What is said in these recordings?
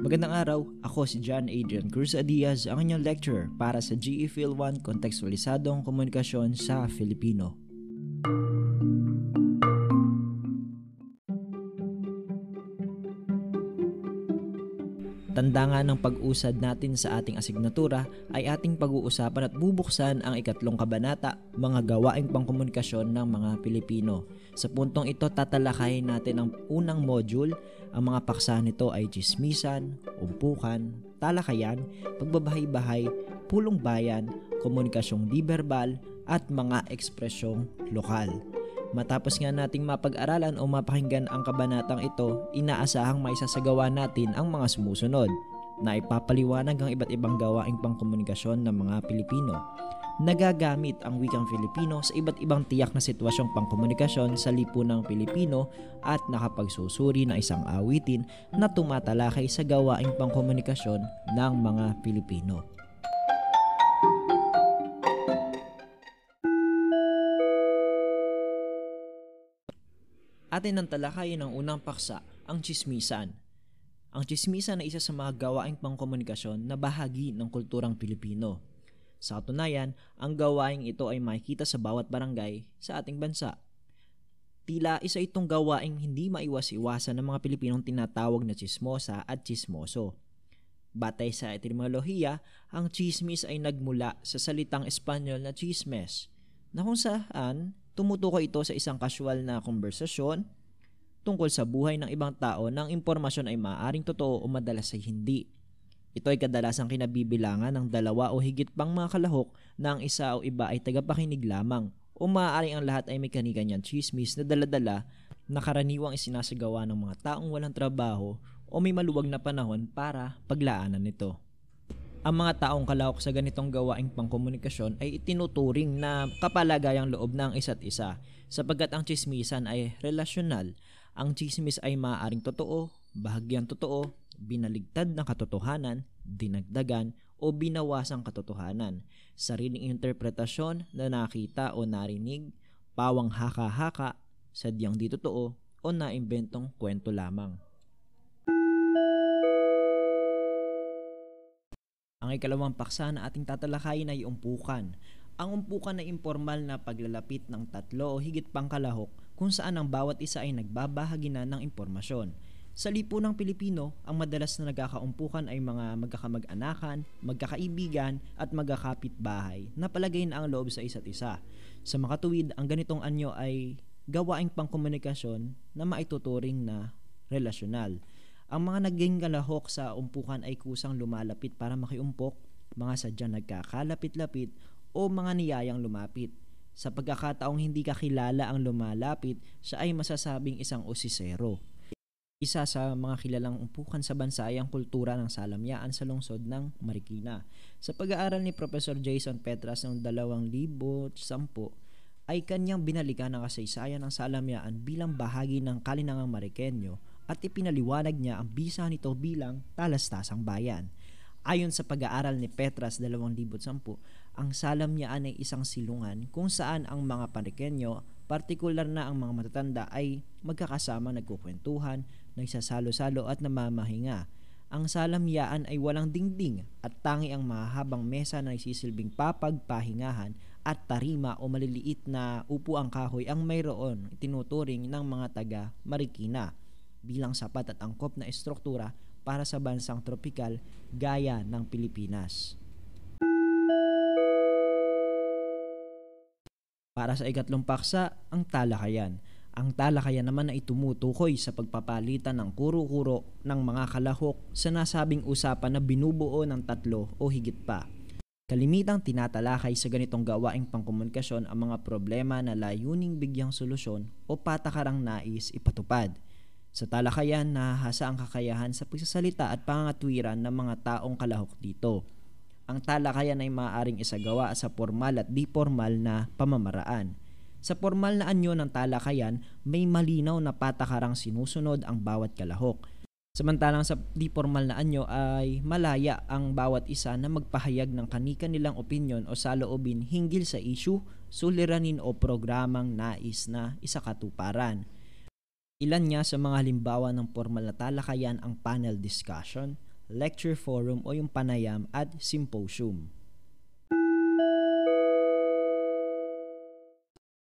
Magandang araw, ako si John Adrian Cruz Diaz, ang inyong lecturer para sa GE Phil 1 Kontekstualisadong Komunikasyon sa Filipino. Tanda nga ng pag-usad natin sa ating asignatura ay ating pag-uusapan at bubuksan ang ikatlong kabanata, mga gawaing pangkomunikasyon ng mga Pilipino. Sa puntong ito, tatalakayin natin ang unang module. Ang mga paksa nito ay chismisan, umpukan, talakayan, pagbabahay-bahay, pulong bayan, komunikasyong di-verbal, at mga ekspresyong lokal. Matapos nga nating mapag-aralan o mapakinggan ang kabanatang ito, inaasahang maisasagawa natin ang mga sumusunod na ipapaliwanag ang iba't ibang gawaing pangkomunikasyon ng mga Pilipino. Nagagamit ang wikang Filipino sa iba't ibang tiyak na sitwasyong pangkomunikasyon sa lipunang Pilipino at nakapagsusuri ng isang awitin na tumatalakay sa gawaing pangkomunikasyon ng mga Pilipino. Atin ang talakayin ng unang paksa, ang chismisan. Ang chismisan ay isa sa mga gawaing pangkomunikasyon na bahagi ng kulturang Pilipino. Sa katunayan, ang gawaing ito ay makikita sa bawat barangay sa ating bansa. Tila isa itong gawaing hindi maiwas-iwasan ng mga Pilipinong tinatawag na chismosa at chismoso. Batay sa etimolohiya, ang chismis ay nagmula sa salitang Espanyol na chismes, na kung saan tumutukoy ito sa isang casual na konversasyon tungkol sa buhay ng ibang tao nang impormasyon ay maaaring totoo o madalas ay hindi. Ito ay kadalasang kinabibilangan ng dalawa o higit pang mga kalahok na ang isa o iba ay tagapakinig lamang o maaaring ang lahat ay may kanigang chismis na daladala na karaniwang isinasagawa ng mga taong walang trabaho o may maluwag na panahon para paglaanan nito. Ang mga taong kalahok sa ganitong gawaing pangkomunikasyon ay itinuturing na kapalagayang loob ng isa't isa sapagkat ang chismisan ay relasyonal. Ang chismis ay maaaring totoo, bahagyang totoo, binaligtad ng katotohanan, dinagdagan o binawasang katotohanan, sariling interpretasyon na nakita o narinig, pawang haka-haka, sadyang di totoo o naimbentong kwento lamang. Ang ikalawang paksa na ating tatalakayin ay umpukan. Ang umpukan ay informal na paglalapit ng tatlo o higit pang kalahok kung saan ang bawat isa ay nagbabahagi na ng impormasyon. Sa lipunang Pilipino, ang madalas na nagkakaumpukan ay mga magkakamag-anakan, magkakaibigan at magkakapit-bahay na palagay na ang loob sa isa't isa. Sa makatuwid, ang ganitong anyo ay gawaing pangkomunikasyon na maituturing na relasyonal. Ang mga naging kalahok sa umpukan ay kusang lumalapit para makiumpok, mga sadyang nagkakalapit-lapit o mga niyayang lumapit. Sa pagkakataong hindi kakilala ang lumalapit, siya ay masasabing isang osisero. Isa sa mga kilalang umpukan sa bansa ay ang kultura ng salamyaan sa lungsod ng Marikina. Sa pag-aaral ni Professor Jason Petras noong 2010 ay kanyang binalikan ang kasaysayan ng salamyaan bilang bahagi ng kalinangang Marikenyo at ipinaliwanag niya ang bisa nito bilang talastasang bayan. Ayon sa pag-aaral ni Petras 2010, ang salamyaan ay isang silungan kung saan ang mga Parikenyo, partikular na ang mga matatanda ay magkakasama nagkukwentuhan, nagsasalo-salo at namamahinga. Ang salamyaan ay walang dingding at tangi ang mahahabang mesa na nagsisilbing papagpahingahan at tarima o maliliit na upuang kahoy ang mayroon tinuturing ng mga taga Marikina bilang sapat at angkop na estruktura para sa bansang tropikal gaya ng Pilipinas. Para sa ikatlong paksa, ang talakayan. Ang talakayan naman ay tumutukoy sa pagpapalitan ng kuro-kuro ng mga kalahok sa nasabing usapan na binubuo ng tatlo o higit pa. Kalimitang tinatalakay sa ganitong gawaing pangkomunikasyon ang mga problema na layuning bigyang solusyon o patakarang nais ipatupad – sa talakayan, nahahasa ang kakayahan sa pagsasalita at pangangatwiran ng mga taong kalahok dito. Ang talakayan ay maaaring isagawa sa formal at di formal na pamamaraan. Sa formal na anyo ng talakayan, may malinaw na patakarang sinusunod ang bawat kalahok. Samantalang sa di formal na anyo ay malaya ang bawat isa na magpahayag ng kanika nilang opinion o saloobin hinggil sa issue, suliranin o programang nais na isakatuparan. Ilan nga sa mga halimbawa ng formal na talakayan ang panel discussion, lecture forum o yung panayam at symposium.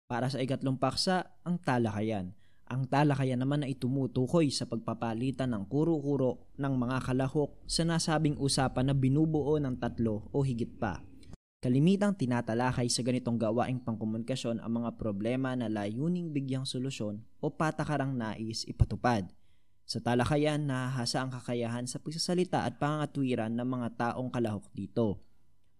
Para sa ikatlong paksa, ang talakayan – ang talakayan naman ay tumutukoy sa pagpapalitan ng kuro-kuro ng mga kalahok sa nasabing usapan na binubuo ng tatlo o higit pa. Kalimitang tinatalakay sa ganitong gawaing pangkomunikasyon ang mga problema na layuning bigyang solusyon o patakarang nais ipatupad. Sa talakayan, nahahasa ang kakayahan sa pagsasalita at pangangatwiran ng mga taong kalahok dito.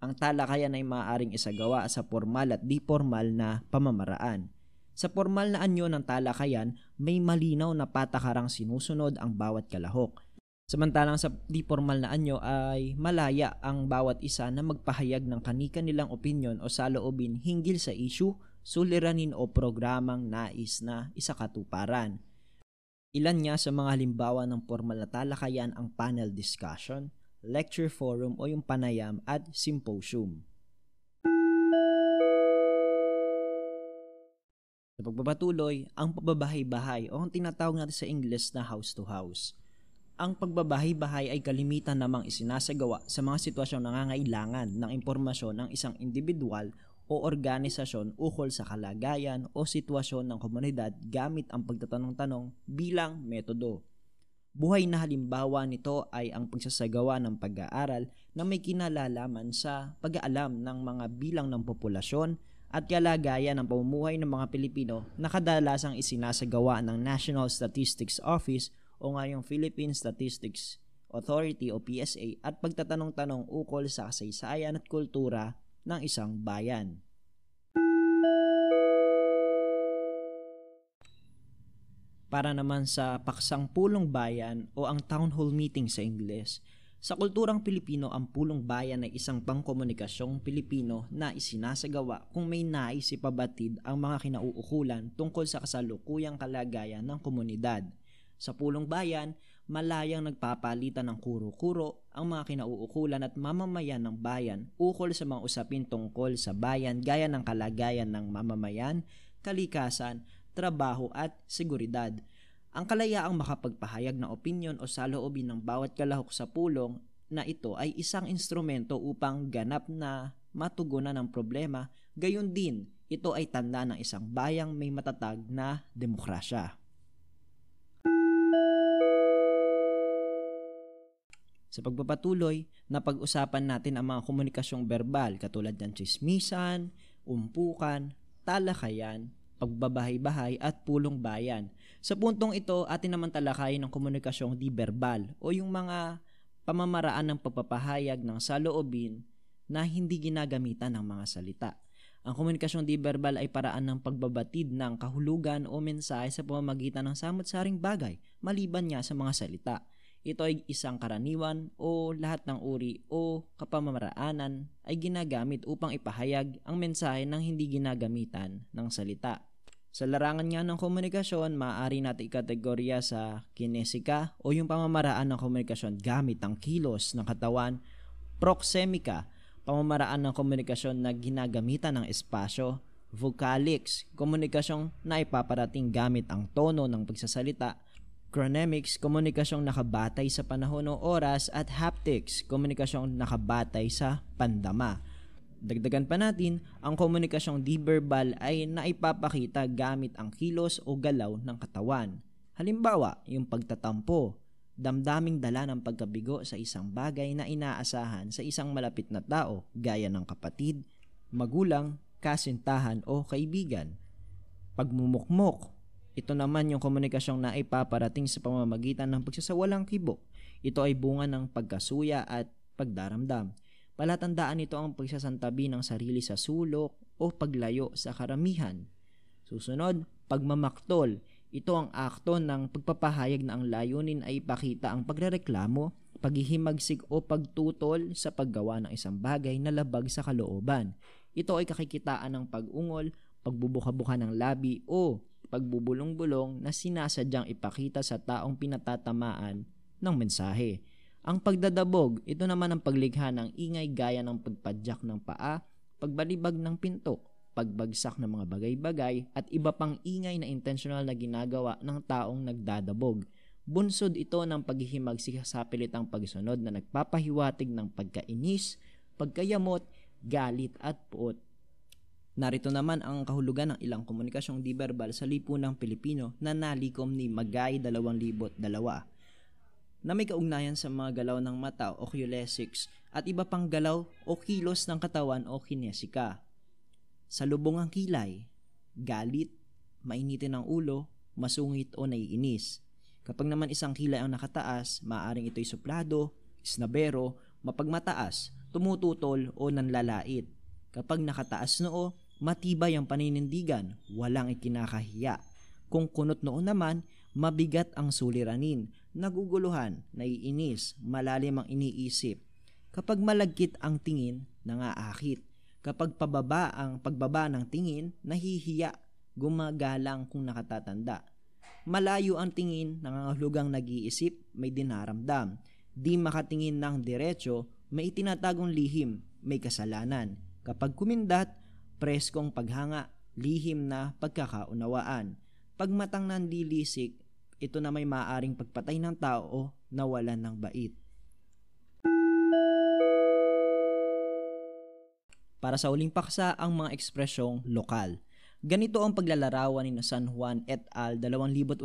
Ang talakayan ay maaaring isagawa sa formal at di formal na pamamaraan sa formal na anyo ng talakayan, may malinaw na patakarang sinusunod ang bawat kalahok. Samantalang sa di formal na anyo ay malaya ang bawat isa na magpahayag ng kanika nilang opinion o saloobin hinggil sa issue, suliranin o programang nais na isakatuparan. Ilan nga sa mga halimbawa ng formal na talakayan ang panel discussion, lecture forum o yung panayam at symposium. Sa pagpapatuloy, ang pagbabahay-bahay o ang tinatawag natin sa English na house to house. Ang pagbabahay-bahay ay kalimitan namang isinasagawa sa mga sitwasyong nangangailangan ng impormasyon ng isang individual o organisasyon ukol sa kalagayan o sitwasyon ng komunidad gamit ang pagtatanong-tanong bilang metodo. Buhay na halimbawa nito ay ang pagsasagawa ng pag-aaral na may kinalalaman sa pag-aalam ng mga bilang ng populasyon, at kalagayan ng pamumuhay ng mga Pilipino na kadalasang isinasagawa ng National Statistics Office o ngayong Philippine Statistics Authority o PSA at pagtatanong-tanong ukol sa kasaysayan at kultura ng isang bayan. Para naman sa paksang pulong bayan o ang town hall meeting sa Ingles, sa kulturang Pilipino, ang pulong bayan ay isang pangkomunikasyong Pilipino na isinasagawa kung may nais ipabatid ang mga kinauukulan tungkol sa kasalukuyang kalagayan ng komunidad. Sa pulong bayan, malayang nagpapalitan ng kuro-kuro ang mga kinauukulan at mamamayan ng bayan ukol sa mga usapin tungkol sa bayan gaya ng kalagayan ng mamamayan, kalikasan, trabaho at seguridad. Ang kalayaang makapagpahayag ng opinyon o saloobin ng bawat kalahok sa pulong na ito ay isang instrumento upang ganap na matugunan ang problema, gayon din ito ay tanda ng isang bayang may matatag na demokrasya. Sa pagpapatuloy, napag-usapan natin ang mga komunikasyong verbal katulad ng chismisan, umpukan, talakayan, pagbabahay-bahay at pulong bayan. Sa puntong ito, atin naman talakayin ng komunikasyong di verbal o yung mga pamamaraan ng pagpapahayag ng saloobin na hindi ginagamitan ng mga salita. Ang komunikasyong di verbal ay paraan ng pagbabatid ng kahulugan o mensahe sa pamamagitan ng samot-saring bagay, maliban niya sa mga salita. Ito ay isang karaniwan o lahat ng uri o kapamamaraanan ay ginagamit upang ipahayag ang mensahe ng hindi ginagamitan ng salita. Sa larangan nga ng komunikasyon, maaari natin ikategorya sa kinesika o yung pamamaraan ng komunikasyon gamit ang kilos ng katawan, proxemica, pamamaraan ng komunikasyon na ginagamitan ng espasyo, vocalics, komunikasyong na ipaparating gamit ang tono ng pagsasalita, Chronemics, komunikasyong nakabatay sa panahon o oras at haptics, komunikasyong nakabatay sa pandama. Dagdagan pa natin, ang komunikasyong di-verbal ay naipapakita gamit ang kilos o galaw ng katawan. Halimbawa, yung pagtatampo, damdaming dala ng pagkabigo sa isang bagay na inaasahan sa isang malapit na tao gaya ng kapatid, magulang, kasintahan o kaibigan. Pagmumukmok, ito naman yung komunikasyong na ipaparating sa pamamagitan ng pagsasawalang kibo. Ito ay bunga ng pagkasuya at pagdaramdam. Palatandaan nito ang pagsasantabi ng sarili sa sulok o paglayo sa karamihan. Susunod, pagmamaktol. Ito ang akto ng pagpapahayag na ang layunin ay ipakita ang pagrereklamo, paghihimagsik o pagtutol sa paggawa ng isang bagay na labag sa kalooban. Ito ay kakikitaan ng pag-ungol, pagbubuka-buka ng labi o pagbubulong-bulong na sinasadyang ipakita sa taong pinatatamaan ng mensahe. Ang pagdadabog, ito naman ang paglikha ng ingay gaya ng pagpadyak ng paa, pagbalibag ng pinto, pagbagsak ng mga bagay-bagay at iba pang ingay na intentional na ginagawa ng taong nagdadabog. Bunsod ito ng paghihimagsik sa pilitang pagsunod na nagpapahiwatig ng pagkainis, pagkayamot, galit at puot. Narito naman ang kahulugan ng ilang komunikasyong di-verbal sa lipunang Pilipino na nalikom ni Magay 2002 na may kaugnayan sa mga galaw ng mata o oculesics at iba pang galaw o kilos ng katawan o kinesika. Sa lubong ang kilay, galit, mainitin ang ulo, masungit o naiinis. Kapag naman isang kilay ang nakataas, maaring ito'y suplado, isnabero, mapagmataas, tumututol o nanlalait. Kapag nakataas noo, matibay ang paninindigan, walang ikinakahiya. Kung kunot noon naman, mabigat ang suliranin, naguguluhan, naiinis, malalim ang iniisip. Kapag malagkit ang tingin, nangaakit. Kapag pababa ang pagbaba ng tingin, nahihiya, gumagalang kung nakatatanda. Malayo ang tingin, nangangahulugang nag-iisip, may dinaramdam. Di makatingin ng diretso, may itinatagong lihim, may kasalanan. Kapag kumindat, preskong paghanga, lihim na pagkakaunawaan. Pag matang nandilisik, ito na may maaring pagpatay ng tao o nawalan ng bait. Para sa uling paksa ang mga ekspresyong lokal. Ganito ang paglalarawan ni San Juan et al. 2018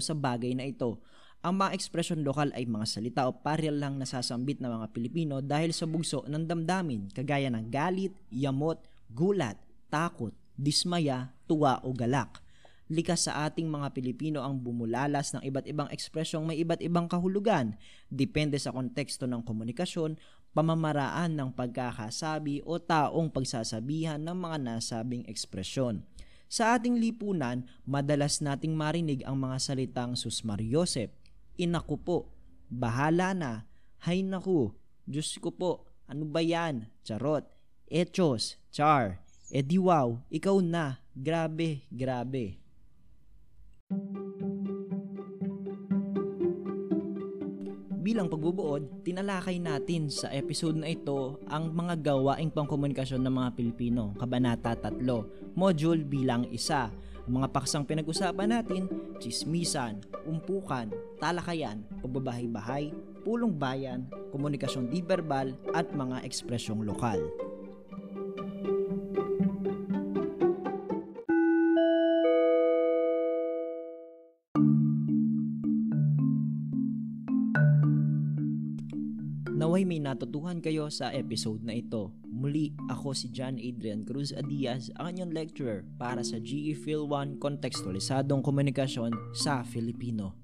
sa bagay na ito. Ang mga ekspresyon lokal ay mga salita o paril lang nasasambit ng mga Pilipino dahil sa bugso ng damdamin kagaya ng galit, yamot, gulat, takot, dismaya, tuwa o galak. Likas sa ating mga Pilipino ang bumulalas ng iba't ibang ekspresyong may iba't ibang kahulugan. Depende sa konteksto ng komunikasyon, pamamaraan ng pagkakasabi o taong pagsasabihan ng mga nasabing ekspresyon. Sa ating lipunan, madalas nating marinig ang mga salitang susmariosep, inaku po, bahala na, hay naku, Diyos ko po, ano ba yan, charot, echos, char, edi wow, ikaw na, grabe, grabe. Bilang pagbubuod, tinalakay natin sa episode na ito ang mga gawaing pangkomunikasyon ng mga Pilipino, Kabanata 3, Module bilang isa. Ang mga paksang pinag-usapan natin, chismisan, umpukan, talakayan, pagbabahay-bahay, pulong bayan, komunikasyon di-verbal at mga ekspresyong lokal. Naway may natutuhan kayo sa episode na ito. Muli, ako si John Adrian Cruz Adiaz, ang inyong lecturer para sa GE Phil 1 Kontekstualisadong Komunikasyon sa Filipino.